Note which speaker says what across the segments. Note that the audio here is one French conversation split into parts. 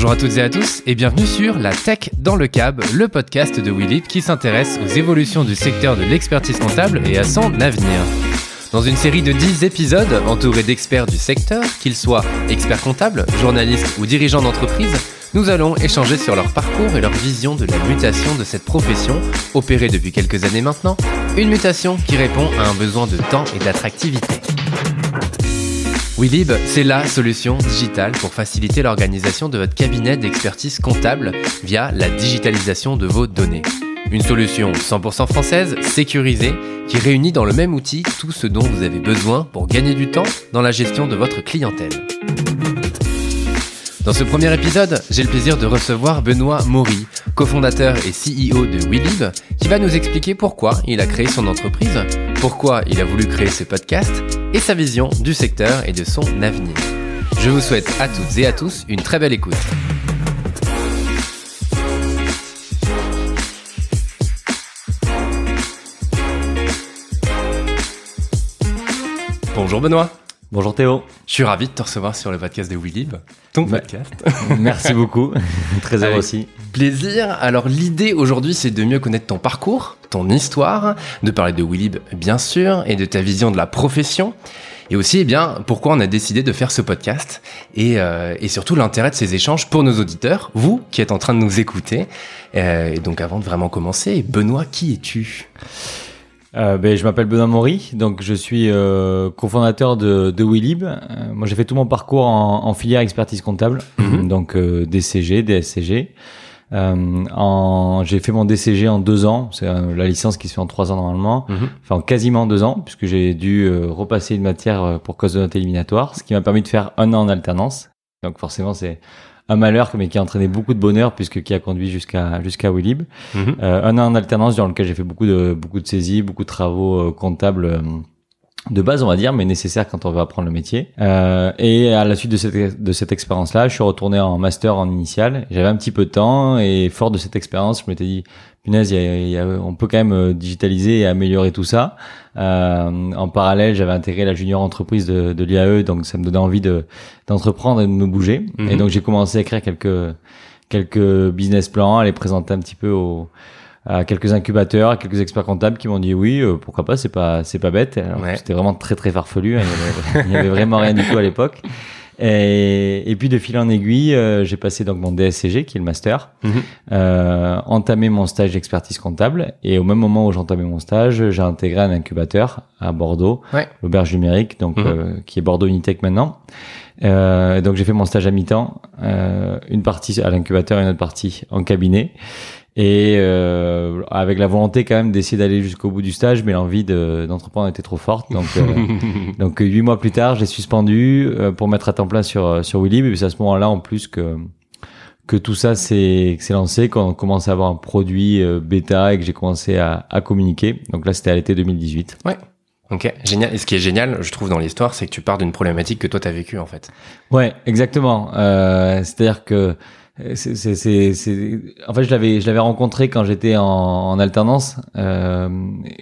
Speaker 1: Bonjour à toutes et à tous et bienvenue sur La Tech dans le Cab, le podcast de Willip qui s'intéresse aux évolutions du secteur de l'expertise comptable et à son avenir. Dans une série de 10 épisodes entourés d'experts du secteur, qu'ils soient experts comptables, journalistes ou dirigeants d'entreprise, nous allons échanger sur leur parcours et leur vision de la mutation de cette profession, opérée depuis quelques années maintenant, une mutation qui répond à un besoin de temps et d'attractivité. Willib, c'est la solution digitale pour faciliter l'organisation de votre cabinet d'expertise comptable via la digitalisation de vos données. Une solution 100% française, sécurisée, qui réunit dans le même outil tout ce dont vous avez besoin pour gagner du temps dans la gestion de votre clientèle. Dans ce premier épisode, j'ai le plaisir de recevoir Benoît Maury, cofondateur et CEO de WeLib, qui va nous expliquer pourquoi il a créé son entreprise, pourquoi il a voulu créer ce podcast et sa vision du secteur et de son avenir. Je vous souhaite à toutes et à tous une très belle écoute. Bonjour Benoît.
Speaker 2: Bonjour Théo.
Speaker 1: Je suis ravi de te recevoir sur le podcast de WeLib, ton
Speaker 2: Bah,
Speaker 1: podcast.
Speaker 2: Merci beaucoup. Très heureux aussi.
Speaker 1: Plaisir. Alors l'idée aujourd'hui, c'est de mieux connaître ton parcours, ton histoire, de parler de WeLib bien sûr, et de ta vision de la profession. Et aussi, eh bien, pourquoi on a décidé de faire ce podcast et, euh, et surtout l'intérêt de ces échanges pour nos auditeurs, vous qui êtes en train de nous écouter. Euh, et donc, avant de vraiment commencer, Benoît, qui es-tu?
Speaker 2: Euh, ben, je m'appelle Benoît Maury, donc je suis euh, cofondateur de, de WeLib. Euh, moi, j'ai fait tout mon parcours en, en filière expertise comptable,
Speaker 1: Mhm.
Speaker 2: donc euh, DCG, DSCG. Euh, en, j'ai fait mon DCG en deux ans, c'est euh, la licence qui se fait en trois ans normalement, enfin en quasiment deux ans, puisque j'ai dû euh, repasser une matière pour cause de note éliminatoire, ce qui m'a permis de faire un an en alternance. Donc forcément, c'est un malheur, mais qui a entraîné beaucoup de bonheur, puisque qui a conduit jusqu'à jusqu'à WeLib.
Speaker 1: Mhm.
Speaker 2: Euh, un an en alternance durant lequel j'ai fait beaucoup de beaucoup de saisies, beaucoup de travaux euh, comptables euh, de base, on va dire, mais nécessaires quand on veut apprendre le métier. Euh, et à la suite de cette de cette expérience-là, je suis retourné en master en initial. J'avais un petit peu de temps et fort de cette expérience, je m'étais dit punaise, y a- y a- on peut quand même euh, digitaliser et améliorer tout ça. Euh, en parallèle, j'avais intégré la junior entreprise de, de l'IAE, donc ça me donnait envie de d'entreprendre et de me bouger.
Speaker 1: Mhm.
Speaker 2: Et donc j'ai commencé à écrire quelques quelques business plans, à les présenter un petit peu au à quelques incubateurs, à quelques experts comptables qui m'ont dit oui, euh, pourquoi pas, c'est pas c'est pas bête.
Speaker 1: Ouais.
Speaker 2: C'était vraiment très très farfelu, hein, il y avait, il y avait vraiment rien du tout à l'époque. Et, et puis de fil en aiguille, euh, j'ai passé donc mon DSCG qui est le master,
Speaker 1: Mhm.
Speaker 2: euh, entamé mon stage d'expertise comptable et au même moment où j'entamais mon stage, j'ai intégré un incubateur à Bordeaux,
Speaker 1: Ouais.
Speaker 2: l'auberge numérique, donc euh, qui est Bordeaux Unitech maintenant. Euh, donc j'ai fait mon stage à mi-temps, euh, une partie à l'incubateur et une autre partie en cabinet. Et euh, avec la volonté quand même d'essayer d'aller jusqu'au bout du stage, mais l'envie de- d'entreprendre était trop forte. Donc, euh, donc euh, huit mois plus tard, j'ai suspendu euh, pour mettre à temps plein sur euh, sur Willib. Et c'est à ce moment-là, en plus que que tout ça s'est lancé, qu'on commence à avoir un produit euh, bêta et que j'ai commencé à, à communiquer. Donc là, c'était à l'été 2018.
Speaker 1: Ok, génial. Et ce qui est génial, je trouve, dans l'histoire, c'est que tu pars d'une problématique que toi, t'as vécue, en fait.
Speaker 2: Ouais, exactement. Euh, C'est-à-dire que c'est, c'est, c'est, c'est- en fait, je l'avais, je l'avais rencontré quand j'étais en, en alternance. Euh,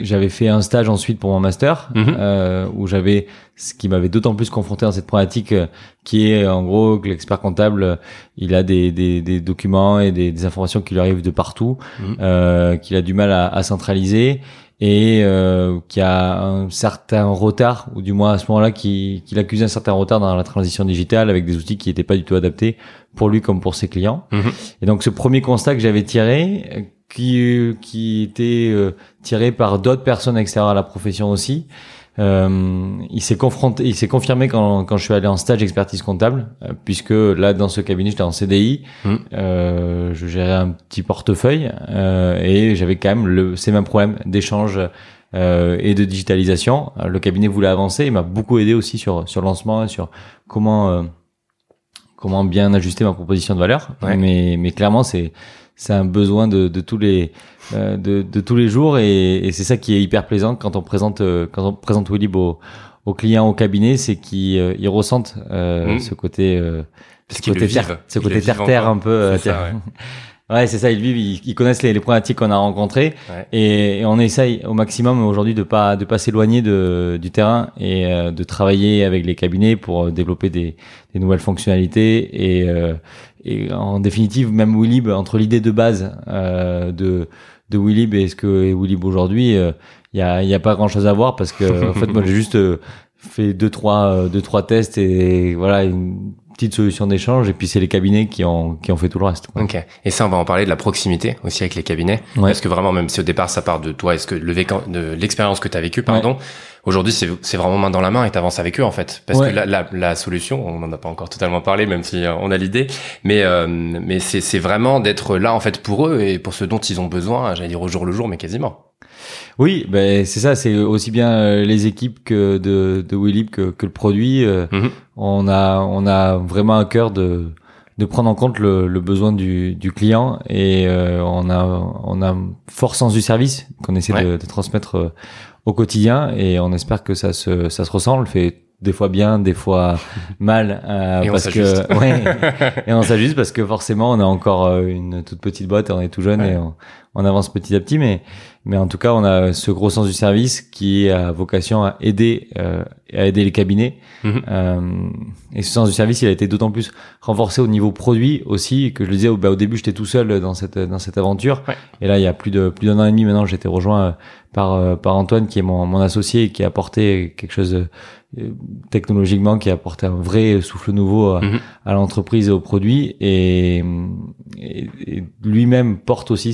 Speaker 2: j'avais fait un stage ensuite pour mon master,
Speaker 1: Mhm.
Speaker 2: euh, où j'avais ce qui m'avait d'autant plus confronté dans cette problématique, euh, qui est en gros que l'expert comptable, euh, il a des, des, des documents et des, des informations qui lui arrivent de partout,
Speaker 1: Mhm.
Speaker 2: euh, qu'il a du mal à, à centraliser et euh, qui a un certain retard, ou du moins à ce moment-là, qui, accusait un certain retard dans la transition digitale avec des outils qui n'étaient pas du tout adaptés pour lui comme pour ses clients.
Speaker 1: Mhm.
Speaker 2: Et donc ce premier constat que j'avais tiré, qui, qui était euh, tiré par d'autres personnes extérieures à la profession aussi, euh, il s'est confronté, il s'est confirmé quand, quand je suis allé en stage expertise comptable, euh, puisque là dans ce cabinet j'étais en CDI,
Speaker 1: Mhm.
Speaker 2: euh, je gérais un petit portefeuille euh, et j'avais quand même le, ces mêmes problèmes d'échange euh, et de digitalisation. Le cabinet voulait avancer, il m'a beaucoup aidé aussi sur sur le lancement et sur comment euh, comment bien ajuster ma proposition de valeur.
Speaker 1: Ouais.
Speaker 2: Mais mais clairement c'est c'est un besoin de, de tous les euh, de, de tous les jours et, et c'est ça qui est hyper plaisant quand on présente euh, quand on présente Willib aux, aux clients au cabinet, c'est qu'ils euh, ils ressentent euh,
Speaker 1: Mhm.
Speaker 2: ce côté euh,
Speaker 1: Parce
Speaker 2: ce côté terre, ce côté terre terre
Speaker 1: encore.
Speaker 2: un peu
Speaker 1: ça, ouais.
Speaker 2: Ouais, c'est ça. Ils vivent, ils, ils connaissent les, les problématiques qu'on a rencontrées
Speaker 1: Ouais.
Speaker 2: et, et on essaye au maximum aujourd'hui de pas de pas s'éloigner de du terrain et euh, de travailler avec les cabinets pour euh, développer des, des nouvelles fonctionnalités et euh, et en définitive même Willib entre l'idée de base euh, de de Willib et ce que est Willib aujourd'hui, il y a y a pas grand chose à voir parce que en fait moi j'ai juste euh, fait deux trois euh, deux trois tests et voilà une petite solution d'échange et puis c'est les cabinets qui ont qui ont fait tout le reste. quoi.
Speaker 1: Ok. Et ça, on va en parler de la proximité aussi avec les cabinets.
Speaker 2: Ouais.
Speaker 1: Parce que vraiment, même si au départ ça part de toi, est-ce que le vécan- de l'expérience que tu as vécue, pardon, aujourd'hui c'est c'est vraiment main dans la main et t'avances avec eux en fait. Parce
Speaker 2: Ouais.
Speaker 1: que la, la, la solution, on n'en a pas encore totalement parlé, même si euh, on a l'idée, mais euh, mais c'est c'est vraiment d'être là en fait pour eux et pour ce dont ils ont besoin. J'allais dire au jour le jour, mais quasiment.
Speaker 2: Oui, ben c'est ça, c'est aussi bien euh, les équipes que de de Willib que, que le produit. euh,
Speaker 1: Mhm.
Speaker 2: On a on a vraiment à cœur de de prendre en compte le, le besoin du, du client et euh, on a on a fort sens du service qu'on essaie de, de transmettre euh, au quotidien et on espère que ça se ça se ressent. On le fait des fois bien, des fois mal euh,
Speaker 1: Et on
Speaker 2: parce que
Speaker 1: s'ajuste.
Speaker 2: ouais, et on s'ajuste parce que forcément on a encore une toute petite boîte, on est tout jeune
Speaker 1: Ouais.
Speaker 2: et on, on avance petit à petit, mais mais en tout cas on a ce gros sens du service qui a vocation à aider euh, à aider les cabinets.
Speaker 1: Mhm.
Speaker 2: Euh, et ce sens du service, il a été d'autant plus renforcé au niveau produit aussi que je le disais. Au, bah, au début, j'étais tout seul dans cette dans cette aventure,
Speaker 1: Ouais.
Speaker 2: et là il y a plus de plus d'un an et demi maintenant, j'ai été rejoint euh, par euh, par Antoine qui est mon mon associé et qui a apporté quelque chose de, euh, technologiquement qui a apporté un vrai souffle nouveau à,
Speaker 1: Mhm.
Speaker 2: à l'entreprise et au produit et, et- et lui-même porte aussi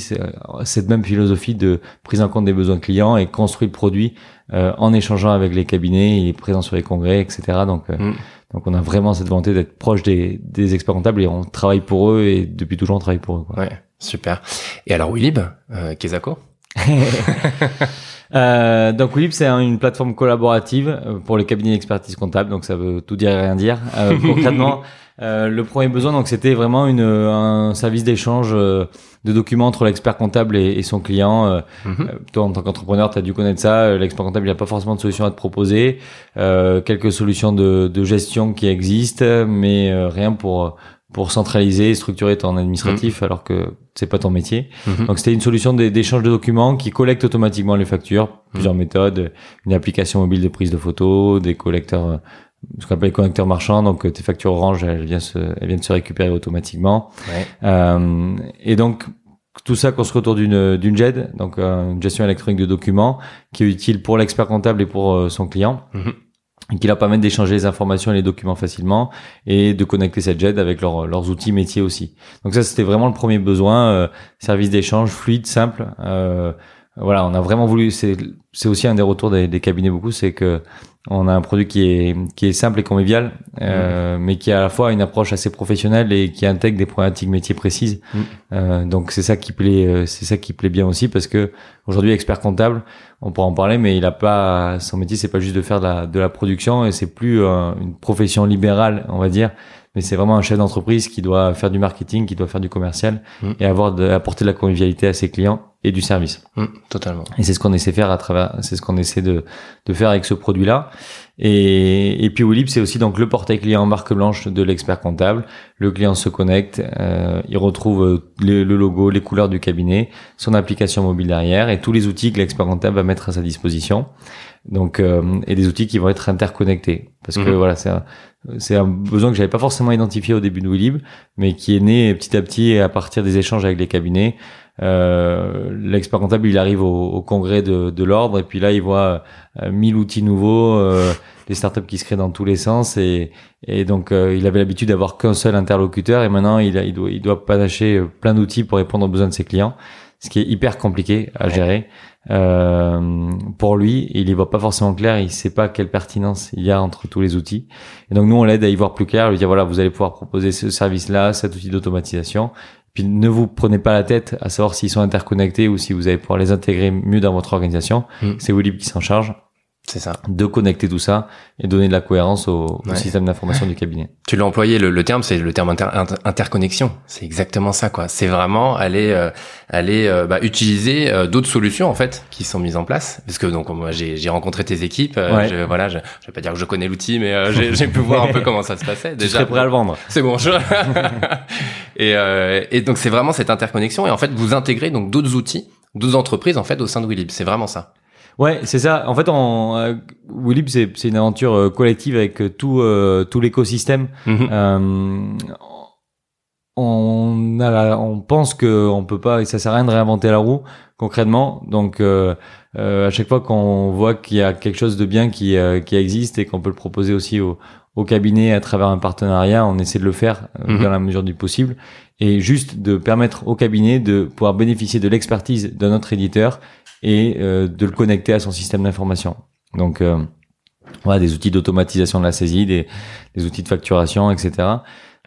Speaker 2: cette même philosophie de prise en compte des besoins clients et construit le produit euh, en échangeant avec les cabinets, il est présent sur les congrès, etc. Donc, euh,
Speaker 1: Mhm.
Speaker 2: donc on a vraiment cette volonté d'être proche des, des experts comptables et on travaille pour eux et depuis toujours on travaille pour eux. Quoi.
Speaker 1: Ouais, super. Et alors Willib, euh,
Speaker 2: Euh, donc Willip, c'est un- une plateforme collaborative euh, pour les cabinets d'expertise comptable, donc ça veut tout dire et rien dire. Euh, concrètement, euh, le premier besoin, donc c'était vraiment une, un service d'échange euh, de documents entre l'expert comptable et, et son client. Euh,
Speaker 1: Mhm.
Speaker 2: toi, en tant qu'entrepreneur, tu as dû connaître ça. L'expert comptable, il n'a pas forcément de solution à te proposer. Euh, quelques solutions de, de gestion qui existent, mais rien pour pour centraliser et structurer ton administratif alors que c'est pas ton métier.
Speaker 1: Mhm.
Speaker 2: Donc c'était une solution d'é- d'échange de documents qui collecte automatiquement les factures, plusieurs méthodes, une application mobile de prise de photos, des collecteurs, ce qu'on appelle les connecteurs marchands. Donc euh, tes factures Orange, elles viennent se, elles viennent se récupérer automatiquement.
Speaker 1: Ouais.
Speaker 2: Euh, et donc tout ça construit autour d'une d'une GED, donc euh, une gestion électronique de documents, qui est utile pour l'expert comptable et pour euh, son client, et qui leur permet d'échanger les informations et les documents facilement et de connecter cette GED avec leurs leurs outils métiers aussi. Donc ça c'était vraiment le premier besoin, euh, service d'échange fluide, simple. Euh, voilà, on a vraiment voulu. C'est aussi un des retours des, des cabinets beaucoup, c'est que on a un produit qui est qui est simple et convivial, euh, mais qui a à la fois une approche assez professionnelle et qui intègre des problématiques métiers précises.
Speaker 1: Mm.
Speaker 2: Euh, donc c'est ça qui plaît, euh, c'est ça qui plaît bien aussi parce que aujourd'hui expert comptable, on pourra en parler, mais il a pas son métier, c'est pas juste de faire de la de la production et c'est plus euh, une profession libérale, on va dire. Mais c'est vraiment un chef d'entreprise qui doit faire du marketing, qui doit faire du commercial
Speaker 1: Mm.
Speaker 2: et avoir de, apporter de la convivialité à ses clients et du service.
Speaker 1: Mhm, totalement.
Speaker 2: Et c'est ce qu'on essaie de faire à travers, c'est ce qu'on essaie de, de faire avec ce produit-là. Et, et puis Willip, c'est aussi donc le portail client en marque blanche de l'expert comptable. Le client se connecte, euh, il retrouve euh, le, le logo, les couleurs du cabinet, son application mobile derrière et tous les outils que l'expert comptable va mettre à sa disposition. Donc, euh, et des outils qui vont être interconnectés. Parce que
Speaker 1: Mhm.
Speaker 2: voilà, c'est un, c'est un besoin que j'avais pas forcément identifié au début de Willib, mais qui est né petit à petit à partir des échanges avec les cabinets. Euh, l'expert comptable, il arrive au, au congrès de, de l'ordre et puis là, il voit euh, 1000 outils nouveaux, euh, des startups qui se créent dans tous les sens et, et donc euh, il avait l'habitude d'avoir qu'un seul interlocuteur et maintenant il, a, il doit, il doit panacher euh, plein d'outils pour répondre aux besoins de ses clients, ce qui est hyper compliqué à gérer. Euh, pour lui, il y voit pas forcément clair, il sait pas quelle pertinence il y a entre tous les outils. Et donc nous, on l'aide à y voir plus clair, lui dire voilà, vous allez pouvoir proposer ce service-là, cet outil d'automatisation. Puis ne vous prenez pas la tête à savoir s'ils sont interconnectés ou si vous allez pouvoir les intégrer mieux dans votre organisation.
Speaker 1: Mm.
Speaker 2: C'est Willib qui s'en charge.
Speaker 1: C'est ça.
Speaker 2: de connecter tout ça et donner de la cohérence au, système d'information du cabinet.
Speaker 1: Tu l'as employé, le, le terme, c'est le terme inter- inter- interconnexion. C'est exactement ça, quoi. C'est vraiment aller, euh, aller euh, bah, utiliser euh, d'autres solutions en fait qui sont mises en place. Parce que donc moi j'ai j'ai rencontré tes équipes. euh,
Speaker 2: Ouais.
Speaker 1: je, voilà, je, je vais pas dire que je connais l'outil, mais euh, j'ai j'ai pu voir un peu comment ça se passait.
Speaker 2: Tu
Speaker 1: Déjà,
Speaker 2: serais prêt à le vendre
Speaker 1: c'est bon. Je... et, euh, et donc c'est vraiment cette interconnexion et en fait vous intégrez donc d'autres outils, d'autres entreprises en fait au sein de Willib. C'est vraiment ça.
Speaker 2: Ouais, c'est ça. En fait, on, euh, Willib, c'est c'est une aventure euh, collective avec euh, tout euh, tout l'écosystème.
Speaker 1: Mhm.
Speaker 2: Euh, on a, on pense que on peut pas, et ça sert à rien de réinventer la roue concrètement. Donc, euh, euh, à chaque fois qu'on voit qu'il y a quelque chose de bien qui euh, qui existe et qu'on peut le proposer aussi au, au cabinet à travers un partenariat, on essaie de le faire euh,
Speaker 1: Mhm.
Speaker 2: dans la mesure du possible et juste de permettre au cabinet de pouvoir bénéficier de l'expertise d'un autre éditeur et euh, de le connecter à son système d'information. Donc, euh, voilà, des outils d'automatisation de la saisie, des, des outils de facturation, etc.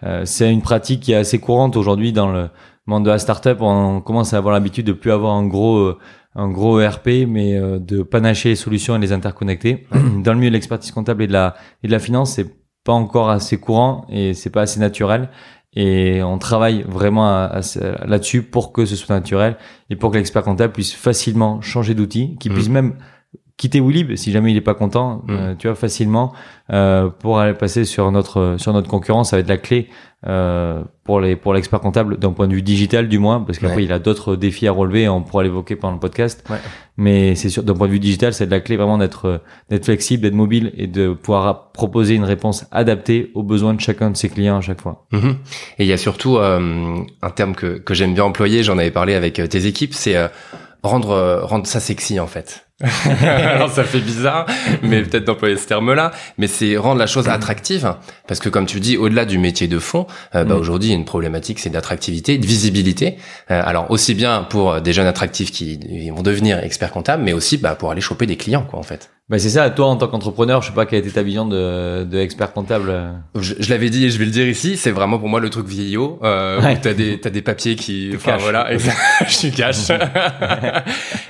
Speaker 2: Euh, c'est une pratique qui est assez courante aujourd'hui dans le monde de la startup. On commence à avoir l'habitude de plus avoir un gros un gros ERP, mais euh, de panacher les solutions et les interconnecter. Dans le milieu de l'expertise comptable et de la et de la finance, c'est pas encore assez courant et c'est pas assez naturel. Et on travaille vraiment là-dessus pour que ce soit naturel et pour que l'expert comptable puisse facilement changer d'outil, qu'il
Speaker 1: Mhm.
Speaker 2: puisse même quitter Willib si jamais il est pas content, euh, tu vois, facilement euh, pour aller passer sur notre sur notre concurrent, ça va être la clé euh, pour les pour l'expert comptable d'un point de vue digital du moins, parce qu'après
Speaker 1: Ouais.
Speaker 2: il a d'autres défis à relever, et on pourra l'évoquer pendant le podcast.
Speaker 1: Ouais.
Speaker 2: Mais c'est sûr d'un point de vue digital, c'est de la clé vraiment d'être euh, d'être flexible, d'être mobile et de pouvoir proposer une réponse adaptée aux besoins de chacun de ses clients à chaque fois.
Speaker 1: Mhm. Et il y a surtout euh, un terme que, que j'aime bien employer, j'en avais parlé avec euh, tes équipes, c'est euh, rendre euh, rendre ça sexy en fait. Alors ça fait bizarre, mais peut-être d'employer ce terme-là, mais c'est rendre la chose attractive, parce que comme tu dis, au-delà du métier de fond, euh, bah,
Speaker 2: Mm.
Speaker 1: aujourd'hui une problématique, c'est d'attractivité, de visibilité. Euh, alors aussi bien pour des jeunes attractifs qui vont devenir experts comptables, mais aussi bah, pour aller choper des clients quoi en fait.
Speaker 2: Bah c'est ça. Toi en tant qu'entrepreneur, je sais pas quelle était ta vision de, de expert comptable.
Speaker 1: Je, je l'avais dit et je vais le dire ici, c'est vraiment pour moi le truc vieillot. Euh,
Speaker 2: Ouais.
Speaker 1: où t'as des t'as des papiers qui, enfin voilà, je suis cache.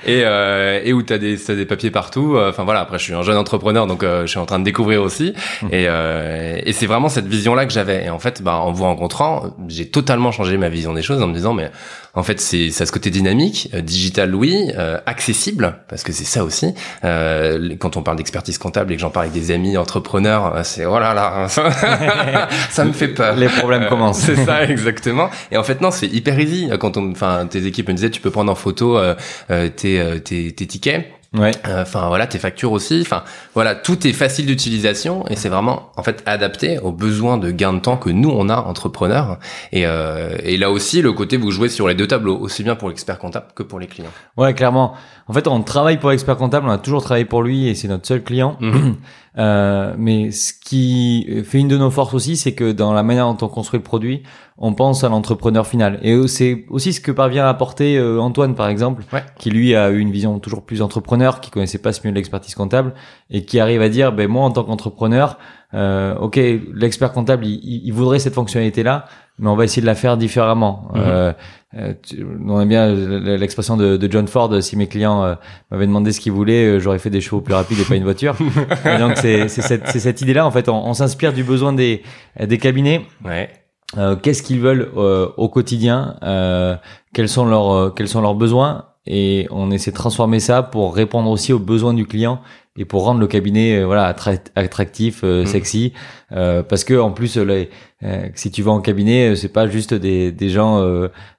Speaker 1: et euh, et où t'as des t'as des papiers partout. Euh, Enfin voilà, après je suis un jeune entrepreneur donc euh, je suis en train de découvrir aussi. Et euh, et c'est vraiment cette vision là que j'avais. Et en fait, bah en vous rencontrant, j'ai totalement changé ma vision des choses en me disant mais en fait c'est ça ce côté dynamique, euh, digital oui, euh, accessible parce que c'est ça aussi. Euh, quand on parle d'expertise comptable et que j'en parle avec des amis entrepreneurs, c'est oh là là, ça, ça me fait peur.
Speaker 2: Les problèmes commencent.
Speaker 1: C'est ça exactement. Et en fait non, c'est hyper easy. Quand on, enfin tes équipes me disaient tu peux prendre en photo tes, tes tes tickets.
Speaker 2: Ouais.
Speaker 1: Euh, Enfin voilà, tes factures aussi. Enfin voilà, tout est facile d'utilisation et c'est vraiment en fait adapté aux besoins de gain de temps que nous on a entrepreneurs. Et, euh, et là aussi, le côté vous jouez sur les deux tableaux, aussi bien pour l'expert comptable que pour les clients.
Speaker 2: Ouais, clairement. En fait, on travaille pour l'expert comptable, on a toujours travaillé pour lui et c'est notre seul client.
Speaker 1: Mhm.
Speaker 2: Euh, mais ce qui fait une de nos forces aussi, c'est que dans la manière dont on construit le produit, on pense à l'entrepreneur final. Et c'est aussi ce que parvient à apporter euh, Antoine, par exemple,
Speaker 1: Ouais.
Speaker 2: qui lui a eu une vision toujours plus entrepreneur, qui connaissait pas ce milieu de l'expertise comptable et qui arrive à dire, ben moi en tant qu'entrepreneur, euh, ok, l'expert comptable, il, il- voudrait cette fonctionnalité-là, mais on va essayer de la faire différemment.
Speaker 1: Mhm.
Speaker 2: Euh, euh, tu- on aime bien l'expression de, de John Ford, si mes clients euh, m'avaient demandé ce qu'ils voulaient, euh, j'aurais fait des chevaux plus rapides et pas une voiture. Et donc c'est cette, cette idée-là, en fait, on, on s'inspire du besoin des, des cabinets.
Speaker 1: Ouais.
Speaker 2: Euh, Qu'est-ce qu'ils veulent euh, au quotidien euh, Quels sont leurs euh, quels sont leurs besoins? Et on essaie de transformer ça pour répondre aussi aux besoins du client et pour rendre le cabinet euh, voilà attra- attractif,
Speaker 1: Mhm.
Speaker 2: sexy. Euh, parce que en plus, les, si tu vas en cabinet, c'est pas juste des, des gens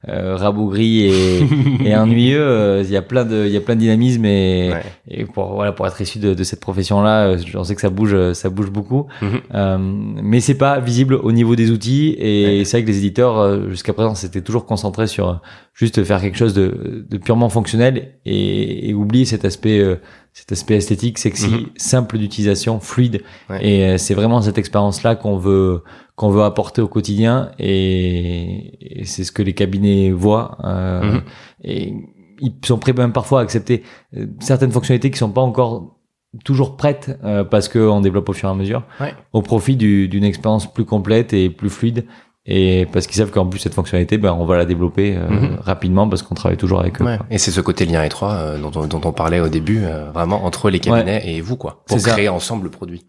Speaker 2: rabougris et, et ennuyeux. Il y a plein de il y a plein de dynamisme et,
Speaker 1: Ouais.
Speaker 2: et pour voilà pour être issu de, de cette profession là, j'en sais que ça bouge ça bouge beaucoup. Euh, mais c'est pas visible au niveau des outils et
Speaker 1: Ouais.
Speaker 2: c'est vrai que les éditeurs jusqu'à présent s'étaient toujours concentrés sur juste faire quelque chose de, de purement fonctionnel et, et oublier cet aspect euh, cet aspect esthétique sexy
Speaker 1: Mhm.
Speaker 2: simple d'utilisation fluide
Speaker 1: Ouais.
Speaker 2: et euh, c'est vraiment cette expérience là qu'on veut qu'on veut apporter au quotidien et, et c'est ce que les cabinets voient euh,
Speaker 1: Mhm.
Speaker 2: et ils sont prêts même parfois à accepter euh, certaines fonctionnalités qui sont pas encore toujours prêtes euh, parce qu'on développe au fur et à mesure
Speaker 1: Ouais.
Speaker 2: au profit du- d'une expérience plus complète et plus fluide et parce qu'ils savent qu'en plus cette fonctionnalité, ben on va la développer euh,
Speaker 1: Mhm.
Speaker 2: rapidement parce qu'on travaille toujours avec eux.
Speaker 1: Ouais. Et c'est ce côté lien étroit euh, dont, on, dont on parlait au début, euh, vraiment entre les cabinets et vous, quoi, pour
Speaker 2: ça.
Speaker 1: créer ensemble le produit.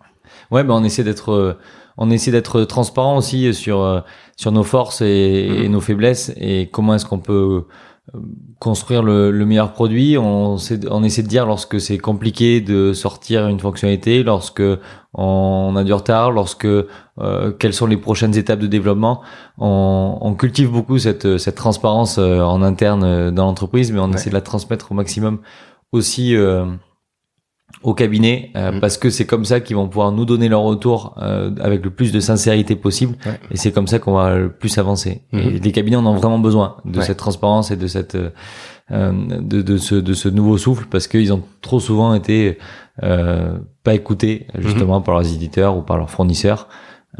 Speaker 2: Ouais, ben on essaie d'être euh, on essaie d'être transparent aussi sur euh, sur nos forces et,
Speaker 1: Mhm.
Speaker 2: et nos faiblesses et comment est-ce qu'on peut construire le, le meilleur produit. On, sait- on essaie de dire lorsque c'est compliqué de sortir une fonctionnalité, lorsque on a du retard, lorsque euh, quelles sont les prochaines étapes de développement. On, on cultive beaucoup cette cette transparence euh, en interne euh, dans l'entreprise, mais on
Speaker 1: Ouais.
Speaker 2: essaie de la transmettre au maximum aussi. euh, au cabinet euh,
Speaker 1: Mhm.
Speaker 2: parce que c'est comme ça qu'ils vont pouvoir nous donner leur retour euh, avec le plus de sincérité possible
Speaker 1: Ouais.
Speaker 2: et c'est comme ça qu'on va le plus avancer et les cabinets en ont vraiment besoin de
Speaker 1: Ouais.
Speaker 2: cette transparence et de cette de, de ce de ce nouveau souffle parce qu'ils ont trop souvent été euh, pas écoutés justement par leurs éditeurs ou par leurs fournisseurs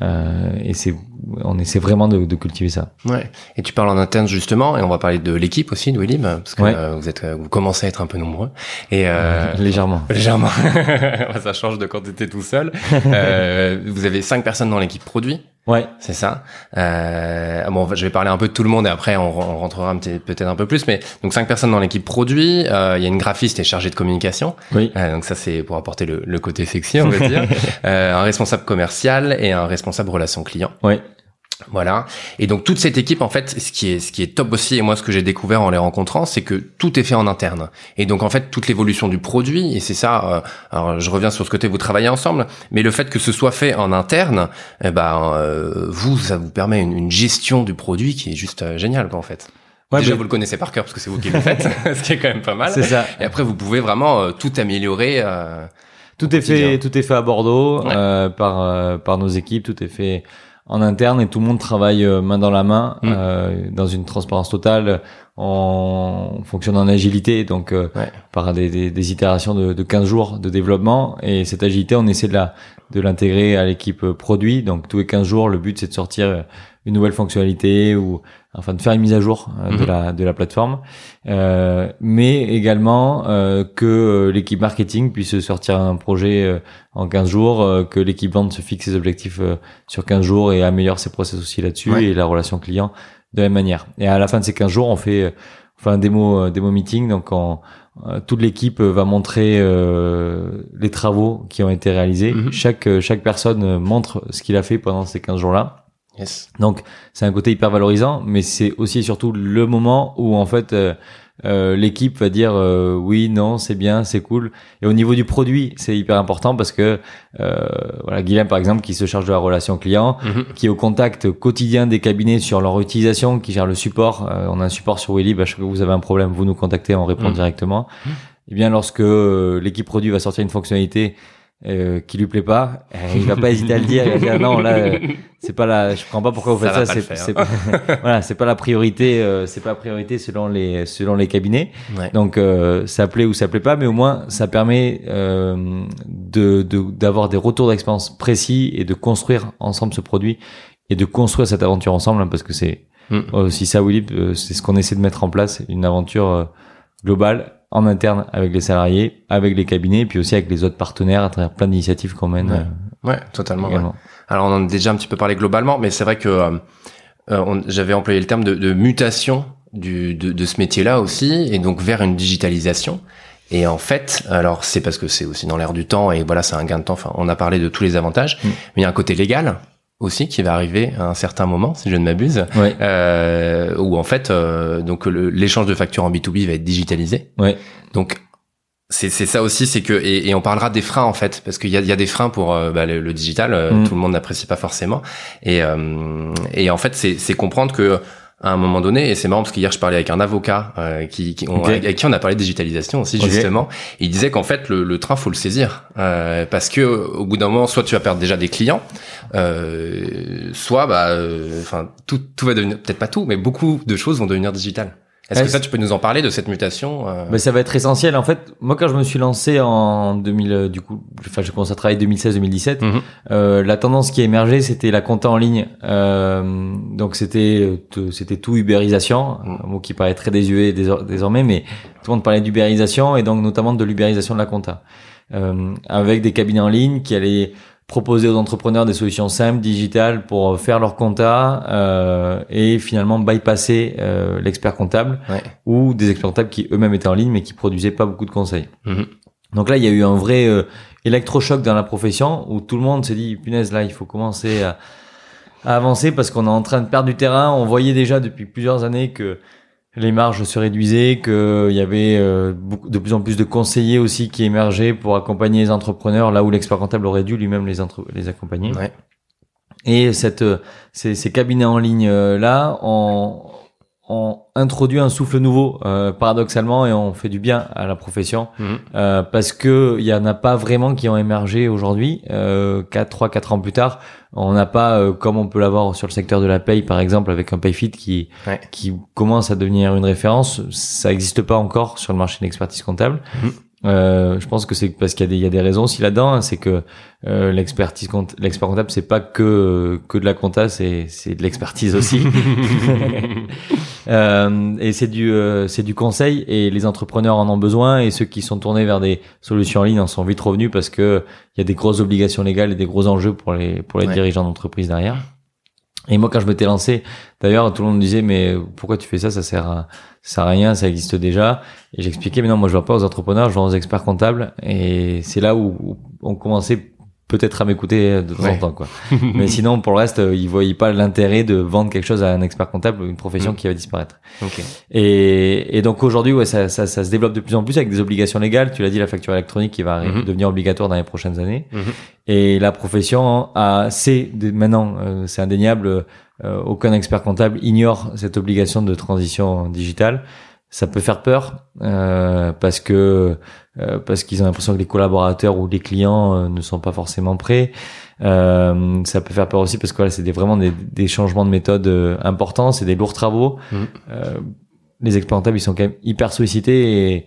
Speaker 2: euh, et c'est on essaie vraiment de, de cultiver ça
Speaker 1: Ouais. Et tu parles en interne justement, et on va parler de l'équipe aussi de Willib, parce que
Speaker 2: Ouais.
Speaker 1: euh, vous êtes, euh, vous commencez à être un peu nombreux. Et euh,
Speaker 2: légèrement
Speaker 1: légèrement, ça change de quand tu étais tout seul. Euh, vous avez cinq personnes dans l'équipe produit,
Speaker 2: ouais
Speaker 1: c'est ça. Euh, bon, je vais parler un peu de tout le monde et après on, on rentrera peut-être un peu plus. Mais donc cinq personnes dans l'équipe produit. euh, Il y a une graphiste et chargée de communication.
Speaker 2: oui
Speaker 1: Euh, donc ça c'est pour apporter le, le côté sexy, on va dire. Euh, un responsable commercial et un responsable relation client.
Speaker 2: ouais
Speaker 1: Voilà. Et donc toute cette équipe, en fait, ce qui est ce qui est top aussi, et moi ce que j'ai découvert en les rencontrant, c'est que tout est fait en interne. Et donc en fait toute l'évolution du produit, et c'est ça. euh, alors je reviens sur ce côté vous travaillez ensemble, mais le fait que ce soit fait en interne, eh ben euh, vous ça vous permet une, une gestion du produit qui est juste euh, géniale quoi en fait.
Speaker 2: ouais
Speaker 1: Déjà
Speaker 2: mais
Speaker 1: vous le connaissez par cœur parce que c'est vous qui le faites, ce qui est quand même pas mal.
Speaker 2: c'est ça
Speaker 1: Et après vous pouvez vraiment euh, tout améliorer. euh,
Speaker 2: Tout est
Speaker 1: quotidien.
Speaker 2: fait, tout est fait à Bordeaux
Speaker 1: Ouais.
Speaker 2: euh, par euh, par nos équipes. Tout est fait en interne et tout le monde travaille euh, main dans la main
Speaker 1: Mm.
Speaker 2: euh, dans une transparence totale. On fonctionne en agilité, donc euh,
Speaker 1: Ouais.
Speaker 2: par des, des, des itérations de, de 15 jours de développement. Et cette agilité, on essaie de la de l'intégrer à l'équipe produit. Donc tous les 15 jours, le but c'est de sortir une nouvelle fonctionnalité ou enfin de faire une mise à jour euh, de
Speaker 1: Mhm.
Speaker 2: la de la plateforme, euh, mais également euh, que euh, l'équipe marketing puisse sortir un projet euh, en 15 jours, euh, que l'équipe vente se fixe ses objectifs euh, sur 15 jours et améliore ses process aussi là-dessus
Speaker 1: Ouais.
Speaker 2: et la relation client de la même manière. Et à la fin de ces 15 jours, on fait fait un démo euh, démo meeting donc on, toute l'équipe va montrer euh, les travaux qui ont été réalisés.
Speaker 1: Mhm.
Speaker 2: Chaque chaque personne montre ce qu'il a fait pendant ces 15 jours-là.
Speaker 1: Yes.
Speaker 2: Donc c'est un côté hyper valorisant, mais c'est aussi et surtout le moment où en fait euh, euh, l'équipe va dire euh, oui, non, c'est bien, c'est cool. Et au niveau du produit, c'est hyper important parce que euh, voilà, Guilhem par exemple qui se charge de la relation client,
Speaker 1: Mhm.
Speaker 2: qui est au contact quotidien des cabinets sur leur utilisation, qui gère le support. Euh, on a un support sur Willib, à chaque fois que vous avez un problème, vous nous contactez, on répond
Speaker 1: Mhm.
Speaker 2: directement. Et bien lorsque l'équipe produit va sortir une fonctionnalité euh, qui lui plaît pas, euh, il va pas hésiter à le dire, il va dire non là euh, c'est pas la, je comprends pas pourquoi vous
Speaker 1: Ça
Speaker 2: faites ça,
Speaker 1: pas
Speaker 2: c'est
Speaker 1: le
Speaker 2: c'est pas- voilà, c'est pas la priorité, euh, c'est pas la priorité selon les selon les cabinets.
Speaker 1: Ouais.
Speaker 2: Donc euh, ça plaît ou ça plaît pas, mais au moins ça permet euh, de de- d'avoir des retours d'expérience précis et de construire ensemble ce produit et de construire cette aventure ensemble, hein, parce que c'est
Speaker 1: Mm.
Speaker 2: aussi ça, Willy, euh, c'est ce qu'on essaie de mettre en place, une aventure euh, globale en interne avec les salariés, avec les cabinets, et puis aussi avec les autres partenaires à travers plein d'initiatives qu'on mène
Speaker 1: Ouais.
Speaker 2: euh,
Speaker 1: Ouais, totalement. ouais. Alors on en a déjà un petit peu parlé globalement, mais c'est vrai que euh, euh, on- j'avais employé le terme de, de mutation du, de, de ce métier-là aussi, et donc vers une digitalisation. Et en fait, alors c'est parce que c'est aussi dans l'air du temps, et voilà, c'est un gain de temps. Enfin, on a parlé de tous les avantages,
Speaker 2: Mm.
Speaker 1: mais il y a un côté légal aussi qui va arriver à un certain moment, si je ne m'abuse,
Speaker 2: Ouais,
Speaker 1: euh, où en fait, euh, donc l'échange de factures en B2B va être digitalisé.
Speaker 2: ouais,
Speaker 1: Donc c'est c'est ça aussi, c'est que et, et on parlera des freins en fait, parce qu'il y a, il y a des freins pour euh, bah, le, le digital, euh,
Speaker 2: Mm.
Speaker 1: tout le monde n'apprécie pas forcément, et euh, et en fait c'est c'est comprendre que à un moment donné, et c'est marrant parce qu'hier je parlais avec un avocat euh, qui, qui on- avec qui on a parlé de digitalisation aussi justement, il disait qu'en fait le, le train faut le saisir euh, parce que au bout d'un moment soit tu vas perdre déjà des clients, euh, soit bah euh, enfin tout tout va devenir peut-être pas tout, mais beaucoup de choses vont devenir digitales. Est-ce que ça tu peux nous en parler de cette mutation euh,
Speaker 2: Mais ça va être essentiel. En fait, moi, quand je me suis lancé en 2000, euh, du coup, enfin, j'ai commencé à travailler 2016-2017.
Speaker 1: Mhm.
Speaker 2: Euh, la tendance qui a émergé, c'était la compta en ligne. Euh, donc c'était euh, c'était tout ubérisation,
Speaker 1: Mm.
Speaker 2: un mot qui paraît très désuet désor- désormais, mais tout le monde parlait d'ubérisation et donc notamment de l'ubérisation de la compta, euh, avec des cabinets en ligne qui allaient proposer aux entrepreneurs des solutions simples, digitales pour faire leur compta euh, et finalement bypasser euh, l'expert comptable
Speaker 1: Ouais.
Speaker 2: ou des experts comptables qui eux-mêmes étaient en ligne mais qui produisaient pas beaucoup de conseils.
Speaker 1: Mhm.
Speaker 2: Donc là, il y a eu un vrai euh, électrochoc dans la profession où tout le monde s'est dit punaise là, il faut commencer à, à avancer parce qu'on est en train de perdre du terrain. On voyait déjà depuis plusieurs années que les marges se réduisaient, qu'il y avait euh, de plus en plus de conseillers aussi qui émergeaient pour accompagner les entrepreneurs là où l'expert comptable aurait dû lui-même les, les accompagner.
Speaker 1: Ouais.
Speaker 2: Et cette, euh, ces, ces cabinets en ligne euh, là ont, ont introduit un souffle nouveau euh, paradoxalement et ont fait du bien à la profession
Speaker 1: Mhm.
Speaker 2: euh, parce que il y en a pas vraiment qui ont émergé aujourd'hui euh, 4 3 4 ans plus tard on n'a pas euh, comme on peut l'avoir sur le secteur de la paye par exemple avec un Payfit qui
Speaker 1: Ouais.
Speaker 2: qui commence à devenir une référence ça n'existe pas encore sur le marché de l'expertise comptable
Speaker 1: Mhm.
Speaker 2: Euh, je pense que c'est parce qu'il y a des il y a des raisons aussi là-dedans hein. c'est que euh, l'expertise l'expert comptable c'est pas que que de la compta c'est c'est de l'expertise aussi Euh, et c'est du euh, c'est du conseil et les entrepreneurs en ont besoin et ceux qui sont tournés vers des solutions en ligne en sont vite revenus parce que il y a des grosses obligations légales et des gros enjeux pour les pour les
Speaker 1: Ouais.
Speaker 2: dirigeants d'entreprise derrière. Et moi quand je m'étais lancé, d'ailleurs tout le monde me disait mais pourquoi tu fais ça? Ça sert à ça sert à rien, ça existe déjà. Et j'expliquais mais non moi je vois pas aux entrepreneurs, je vois aux experts comptables et c'est là où on commençait peut-être à m'écouter de temps
Speaker 1: Ouais.
Speaker 2: en temps quoi. mais sinon pour le reste euh, ils voyaient pas l'intérêt de vendre quelque chose à un expert comptable, une profession
Speaker 1: Mm.
Speaker 2: qui va disparaître.
Speaker 1: Ok.
Speaker 2: Et, et donc aujourd'hui, ouais, ça, ça, ça se développe de plus en plus avec des obligations légales. Tu l'as dit, la facture électronique qui va
Speaker 1: Mhm.
Speaker 2: devenir obligatoire dans les prochaines années.
Speaker 1: Mhm.
Speaker 2: Et la profession a, c'est maintenant, euh, c'est indéniable. euh, aucun expert comptable ignore cette obligation de transition digitale. Ça peut faire peur euh, parce que parce qu'ils ont l'impression que les collaborateurs ou les clients euh, ne sont pas forcément prêts. Euh, ça peut faire peur aussi parce que voilà, c'est des, vraiment des, des changements de méthode euh, importants, c'est des lourds travaux.
Speaker 1: Mhm.
Speaker 2: Euh, les experts comptables, ils sont quand même hyper sollicités et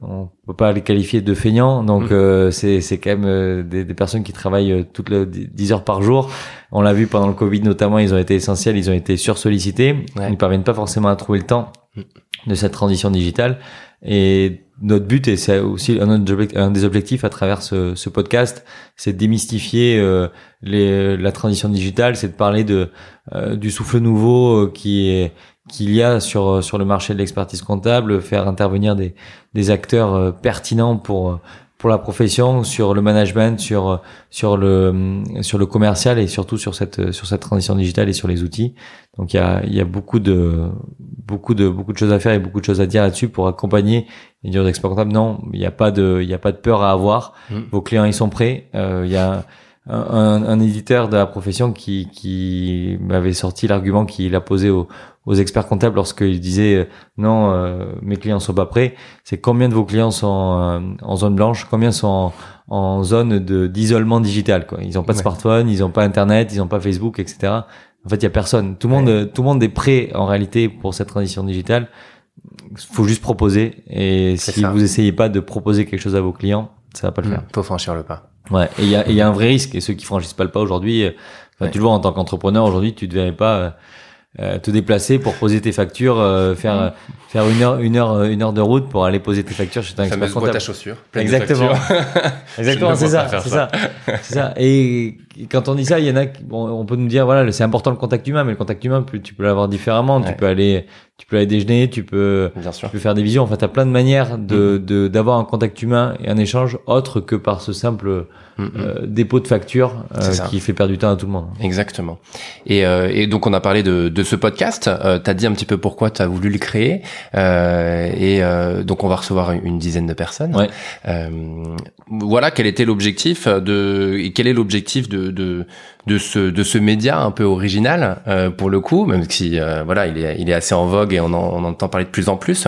Speaker 2: on peut pas les qualifier de feignants. Donc euh, c'est c'est quand même euh, des, des personnes qui travaillent euh, toutes les 10 heures par jour. On l'a vu pendant le Covid notamment, ils ont été essentiels, ils ont été sursollicités.
Speaker 1: Ouais.
Speaker 2: Ils parviennent pas forcément à trouver le temps
Speaker 1: Mhm.
Speaker 2: de cette transition digitale. Et notre but, et c'est aussi un, des objectifs à travers ce, podcast, c'est de démystifier euh, la transition digitale, c'est de parler de euh, du souffle nouveau euh, qui qu'il y a sur sur le marché de l'expertise comptable, faire intervenir des des acteurs pertinents pour pour la profession, sur le management, sur sur le sur le commercial et surtout sur cette sur cette transition digitale et sur les outils. Donc il y a il y a beaucoup de beaucoup de beaucoup de choses à faire et beaucoup de choses à dire là-dessus pour accompagner et dire aux experts comptables non, il n'y a pas de il y a pas de peur à avoir.
Speaker 1: Mm.
Speaker 2: Vos clients ils sont prêts. Euh, Il y a un, un, un éditeur de la profession qui qui m'avait sorti l'argument qu'il a posé aux aux experts comptables lorsqu'ils disaient euh, non euh, mes clients sont pas prêts c'est combien de vos clients sont euh, en zone blanche? Combien sont en, en zone de d'isolement digital quoi? Ils ont pas de
Speaker 1: Ouais.
Speaker 2: smartphone ils ont pas internet ils ont pas Facebook etc en fait il y a personne tout le monde tout le monde est prêt en réalité pour cette transition digitale faut juste proposer et si
Speaker 1: ça.
Speaker 2: vous essayez pas de proposer quelque chose à vos clients ça va pas le faire
Speaker 1: Mm. Faut franchir le pas.
Speaker 2: Ouais, et il y a, y a un vrai risque. Et ceux qui franchissent pas le pas aujourd'hui, euh,
Speaker 1: Ouais.
Speaker 2: tu le vois en tant qu'entrepreneur aujourd'hui, tu ne devrais pas euh, euh, te déplacer pour poser tes factures, euh, faire euh, faire une heure une heure une heure de route pour aller poser tes factures chez un expert
Speaker 1: Fameuse boîte à
Speaker 2: comptable.
Speaker 1: chaussures.
Speaker 2: Exactement. Exactement, c'est ça,
Speaker 1: faire
Speaker 2: c'est ça, c'est ça. Et quand on dit ça, il y en a, qui- bon, on peut nous dire voilà, c'est important le contact humain, mais le contact humain, tu peux l'avoir différemment.
Speaker 1: Ouais.
Speaker 2: Tu peux aller, tu peux aller déjeuner, tu peux tu peux faire des visions. Enfin, t'as plein de manières de
Speaker 1: Mm-hmm.
Speaker 2: de d'avoir un contact humain et un échange autre que par ce simple euh, dépôt de facture euh, qui fait perdre du temps à tout le monde.
Speaker 1: Exactement. Et, euh, et donc on a parlé de, de ce podcast. Euh, tu as dit un petit peu pourquoi tu as voulu le créer. Euh, et euh, donc on va recevoir une dizaine de personnes.
Speaker 2: Ouais.
Speaker 1: Euh, voilà quel était l'objectif de quel est l'objectif de, de de ce de ce média un peu original euh, pour le coup, même si euh, voilà il est il est assez en vogue et on en, on entend parler de plus en plus.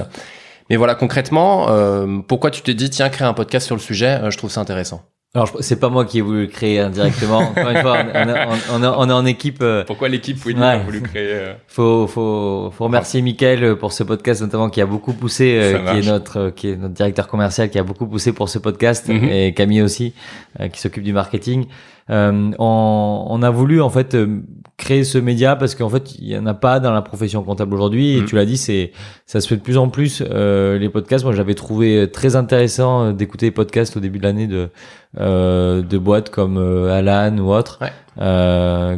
Speaker 1: Mais voilà concrètement, euh, pourquoi tu t'es dit tiens créer un podcast sur le sujet euh, Je trouve ça intéressant.
Speaker 2: Alors, je- c'est pas moi qui ai voulu le créer indirectement. Encore une fois, on, est- on, est- on est en équipe. euh,
Speaker 1: Pourquoi l'équipe
Speaker 2: Winnie a Ouais.
Speaker 1: voulu créer
Speaker 2: faut, faut, faut remercier Mickaël pour ce podcast notamment qui a beaucoup poussé, euh, qui est notre, euh, qui est notre directeur commercial, qui a beaucoup poussé pour ce podcast
Speaker 1: Mhm.
Speaker 2: et Camille aussi, euh, qui s'occupe du marketing. Euh, on, on, a voulu en fait euh, créer ce média parce qu'en fait il y en a pas dans la profession comptable aujourd'hui. Et mm. tu l'as dit c'est ça se fait de plus en plus euh, les podcasts. Moi j'avais trouvé très intéressant d'écouter les podcasts au début de l'année de de boîtes comme Alan ou autres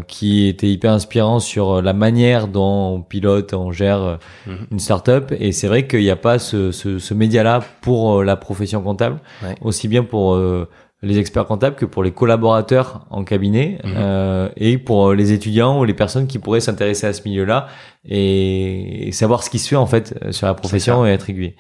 Speaker 2: qui étaient hyper inspirants sur la manière dont on pilote on gère mm-hmm. une startup. Et c'est vrai qu'il n'y a pas ce, ce, ce média là pour la profession comptable aussi bien pour les experts comptables que pour les collaborateurs en cabinet mhm. euh, et pour les étudiants ou les personnes qui pourraient s'intéresser à ce milieu-là et, savoir ce qui se fait en fait euh, sur la profession et être aiguillé.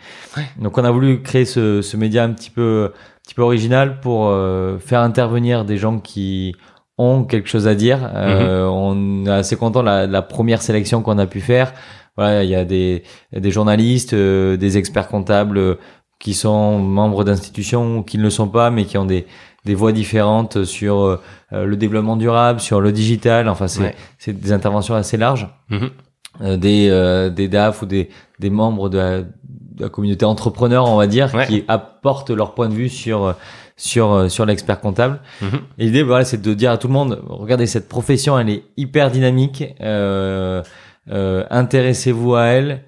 Speaker 2: Donc on a voulu créer ce, ce, média un petit peu, un petit peu original pour euh, faire intervenir des gens qui ont quelque chose à dire. Euh, mhm. On est assez content de la, la première sélection qu'on a pu faire. Voilà, il y a des, des journalistes, des experts comptables qui sont membres d'institutions ou qui ne le sont pas, mais qui ont des, des voix différentes sur euh, le développement durable, sur le digital. Enfin, c'est c'est des interventions assez larges. Mm-hmm. Euh, des, euh, des DAF ou des, des membres de la, de la communauté entrepreneur, on va dire, qui apportent leur point de vue sur sur sur l'expert comptable. Mm-hmm. Et l'idée, voilà, c'est de dire à tout le monde, regardez cette profession, elle est hyper dynamique. intéressez-vous à elle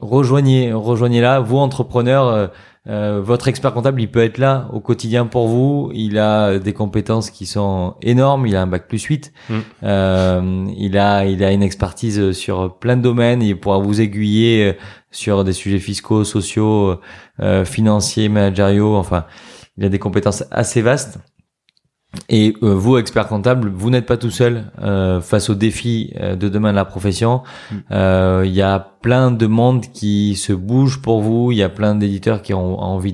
Speaker 2: rejoignez, rejoignez-la. Vous, entrepreneurs, euh, euh, votre expert comptable, il peut être là au quotidien pour vous. Il a des compétences qui sont énormes. Il a un bac plus 8. Mm. Euh, il a, il a une expertise sur plein de domaines. Il pourra vous aiguiller sur des sujets fiscaux, sociaux, financiers, managériaux. Enfin, il a des compétences assez vastes. Et euh, vous, expert comptable, vous n'êtes pas tout seul euh, face aux défis euh, de demain de la profession. Mm. Il y a plein de monde qui se bouge pour vous. Il y a plein d'éditeurs qui ont envie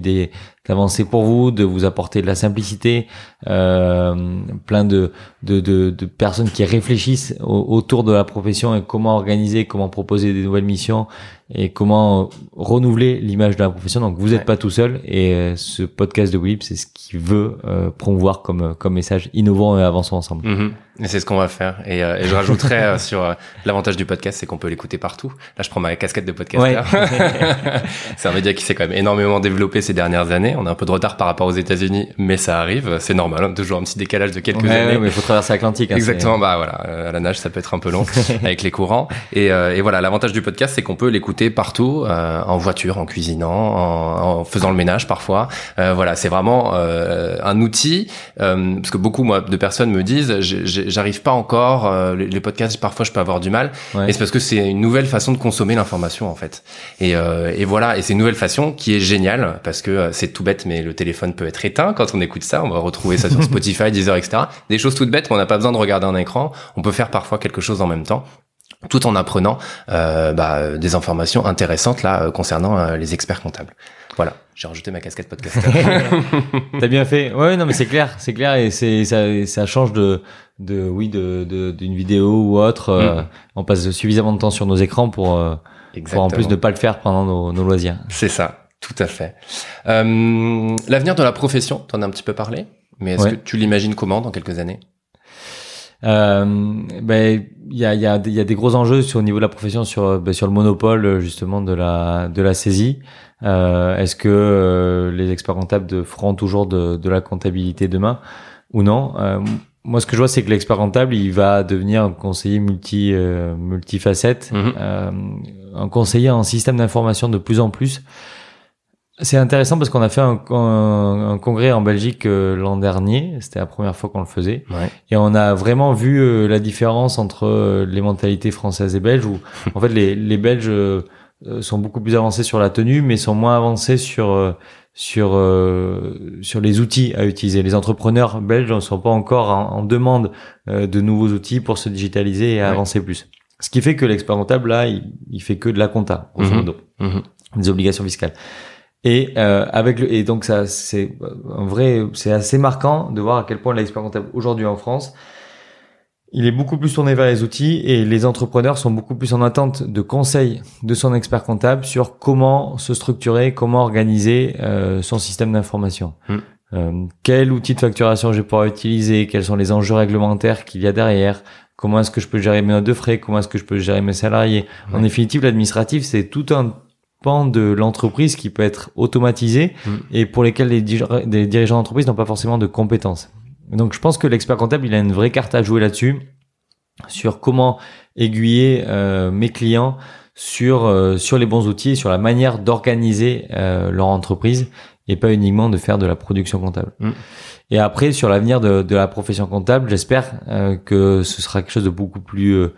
Speaker 2: d'avancer pour vous, de vous apporter de la simplicité. plein de, de, de, de, personnes qui réfléchissent autour de la profession et comment organiser, comment proposer des nouvelles missions et comment renouveler l'image de la profession. Donc vous n'êtes pas tout seul et euh, ce podcast de Willip, c'est ce qu'il veut euh, promouvoir comme, comme message innovant et avançons ensemble.
Speaker 1: Mm-hmm. Et c'est ce qu'on va faire. Et, euh, et je rajouterais euh, sur euh, l'avantage du podcast, c'est qu'on peut l'écouter partout. Là, je prends ma casquette de podcasteur. c'est un média qui s'est quand même énormément développé ces dernières années. On a un peu de retard par rapport aux États-Unis, mais ça arrive. C'est normal. Hein, toujours un petit décalage de quelques années.
Speaker 2: mais il faut traverser l'Atlantique. Hein,
Speaker 1: Exactement. Bah voilà, à la nage, ça peut être un peu long avec les courants. Et, et voilà, l'avantage du podcast, c'est qu'on peut l'écouter partout, en voiture, en cuisinant, en, en, faisant le ménage parfois. voilà, c'est vraiment un outil parce que beaucoup moi de personnes me disent, j'ai j'arrive pas encore. Euh, les, podcasts, parfois, je peux avoir du mal. Et c'est parce que c'est une nouvelle façon de consommer l'information, en fait. Et, euh, et voilà. Et c'est une nouvelle façon qui est géniale parce que euh, c'est tout bête, mais le téléphone peut être éteint quand on écoute ça. On va retrouver ça sur Spotify, Deezer, etc. Des choses toutes bêtes, mais on n'a pas besoin de regarder un écran. On peut faire parfois quelque chose en même temps tout en apprenant euh, bah, des informations intéressantes là concernant les experts comptables. Voilà, j'ai rajouté ma casquette podcast.
Speaker 2: T'as bien fait. Ouais, non, mais c'est clair, c'est clair et c'est ça, ça change de de oui de d'une vidéo ou autre. Euh, mm. on passe suffisamment de temps sur nos écrans pour euh, pour en plus ne pas le faire pendant nos, nos loisirs.
Speaker 1: C'est ça, tout à fait. Euh, L'avenir de la profession, t'en as un petit peu parlé, mais est-ce que tu l'imagines comment dans quelques années?
Speaker 2: Ben il y a y a y a des gros enjeux sur au niveau de la profession sur ben, sur le monopole justement de la de la saisie. Euh, est-ce que euh, les experts comptables feront toujours de, de la comptabilité demain ou non? Euh, moi, ce que je vois, c'est que l'expert comptable, il va devenir un conseiller multi euh, multifacette, euh, un conseiller en système d'information de plus en plus. C'est intéressant parce qu'on a fait un, un, congrès en Belgique l'an dernier. C'était la première fois qu'on le faisait, et on a vraiment vu la différence entre les mentalités françaises et belges. Où en fait, les, les Belges euh, sont beaucoup plus avancés sur la tenue, mais sont moins avancés sur euh, sur euh, sur les outils à utiliser. Les entrepreneurs belges ne sont pas encore en, demande de nouveaux outils pour se digitaliser et avancer plus. Ce qui fait que l'expert comptable là, il, il, fait que de la compta, grosso mhm. modo, mhm. des obligations fiscales. Et euh, avec le, et donc ça c'est un vrai, c'est assez marquant de voir à quel point l'expert comptable aujourd'hui en France il est beaucoup plus tourné vers les outils et les entrepreneurs sont beaucoup plus en attente de conseils de son expert comptable sur comment se structurer, comment organiser euh, son système d'information. Hmm. Euh, quel outil de facturation je vais pouvoir utiliser, quels sont les enjeux réglementaires qu'il y a derrière, comment est-ce que je peux gérer mes notes de frais, comment est-ce que je peux gérer mes salariés. En définitive, l'administratif, c'est tout un pan de l'entreprise qui peut être automatisé hmm. et pour lesquels les, les dirigeants d'entreprise n'ont pas forcément de compétences. Donc je pense que l'expert comptable, il a une vraie carte à jouer là-dessus, sur comment aiguiller euh, mes clients sur euh, sur les bons outils, sur la manière d'organiser euh, leur entreprise et pas uniquement de faire de la production comptable.
Speaker 1: Mm.
Speaker 2: Et après sur l'avenir de, de la profession comptable, j'espère euh, que ce sera quelque chose de beaucoup plus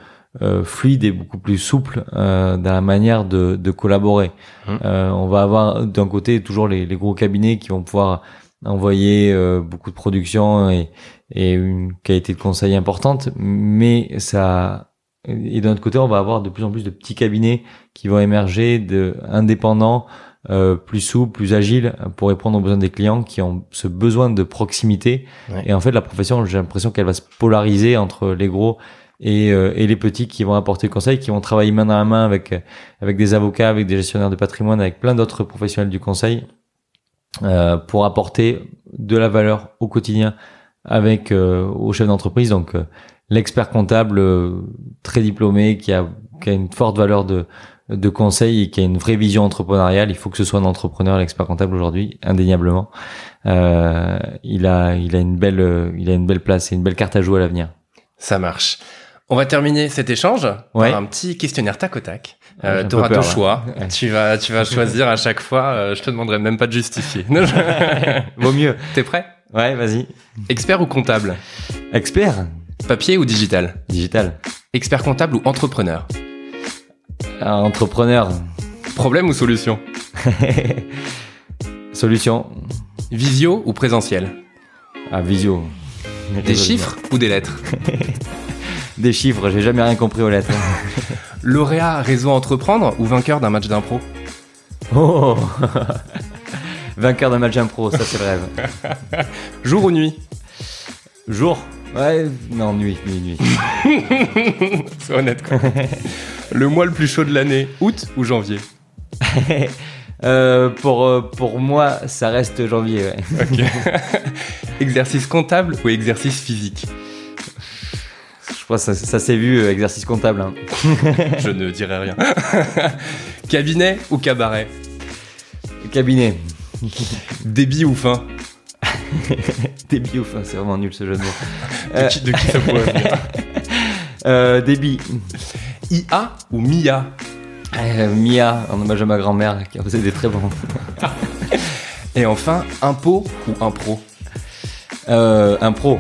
Speaker 2: euh, fluide et beaucoup plus souple euh, dans la manière de, de collaborer.
Speaker 1: Mm.
Speaker 2: Euh, on va avoir d'un côté toujours les, les gros cabinets qui vont pouvoir envoyer euh, beaucoup de production et, et une qualité de conseil importante, mais ça et d'un autre côté, on va avoir de plus en plus de petits cabinets qui vont émerger, de indépendants, euh, plus souples, plus agiles, pour répondre aux besoins des clients qui ont ce besoin de proximité.
Speaker 1: Ouais.
Speaker 2: Et en fait, la profession, j'ai l'impression qu'elle va se polariser entre les gros et, euh, et les petits qui vont apporter conseil, qui vont travailler main dans la main avec avec des avocats, avec des gestionnaires de patrimoine, avec plein d'autres professionnels du conseil, euh, pour apporter de la valeur au quotidien avec euh, aux chefs d'entreprise. Donc euh, l'expert comptable euh, très diplômé qui a, qui a une forte valeur de de conseil et qui a une vraie vision entrepreneuriale. Il faut que ce soit un entrepreneur, l'expert comptable aujourd'hui, indéniablement. Euh, il a, il a une belle, il a une belle place et une belle carte à jouer à l'avenir.
Speaker 1: Ça marche. On va terminer cet échange
Speaker 2: Ouais.
Speaker 1: par un petit questionnaire tac au tac. Euh, tu auras
Speaker 2: peur,
Speaker 1: deux choix.
Speaker 2: Ouais.
Speaker 1: Tu vas, tu vas choisir à chaque fois. euh, je te demanderai même pas de justifier.
Speaker 2: Vaut mieux.
Speaker 1: T'es prêt?
Speaker 2: Ouais, vas-y.
Speaker 1: Expert ou comptable?
Speaker 2: Expert
Speaker 1: Papier ou digital?
Speaker 2: Digital.
Speaker 1: Expert comptable ou entrepreneur?
Speaker 2: Euh, Entrepreneur.
Speaker 1: Problème ou solution?
Speaker 2: Solution.
Speaker 1: Visio ou présentiel?
Speaker 2: Ah, visio.
Speaker 1: Des chiffres ou des lettres?
Speaker 2: Des chiffres, j'ai jamais rien compris aux lettres.
Speaker 1: Lauréat réseau entreprendre ou vainqueur d'un match d'impro?
Speaker 2: Oh Vainqueur d'un match impro, ça c'est le rêve.
Speaker 1: Jour ou nuit?
Speaker 2: Jour Ouais, non, nuit, nuit, nuit.
Speaker 1: C'est honnête quoi. Le mois le plus chaud de l'année, août ou janvier?
Speaker 2: Euh, pour, euh, pour moi, ça reste janvier, ouais.
Speaker 1: Exercice comptable ou exercice physique?
Speaker 2: Crois que ça, ça s'est vu, euh, exercice comptable. hein.
Speaker 1: Je ne dirai rien. Cabinet ou cabaret
Speaker 2: Cabinet.
Speaker 1: Débit ou fin
Speaker 2: Débit ou fin, c'est vraiment nul ce jeu de mots.
Speaker 1: de
Speaker 2: Euh,
Speaker 1: qui, de qui ça pourrait venir?
Speaker 2: Euh, débit.
Speaker 1: IA ou MIA
Speaker 2: Euh, Mia, en hommage à ma grand-mère, qui a posé des très bons.
Speaker 1: Et enfin, impôt ou impro?
Speaker 2: Euh, un pro.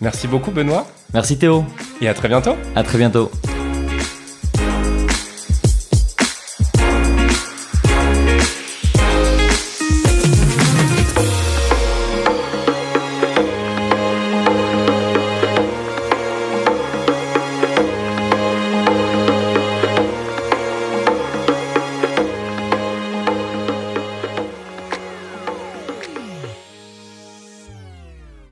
Speaker 1: Merci beaucoup Benoît
Speaker 2: Merci Théo.
Speaker 1: et à très bientôt
Speaker 2: À très bientôt.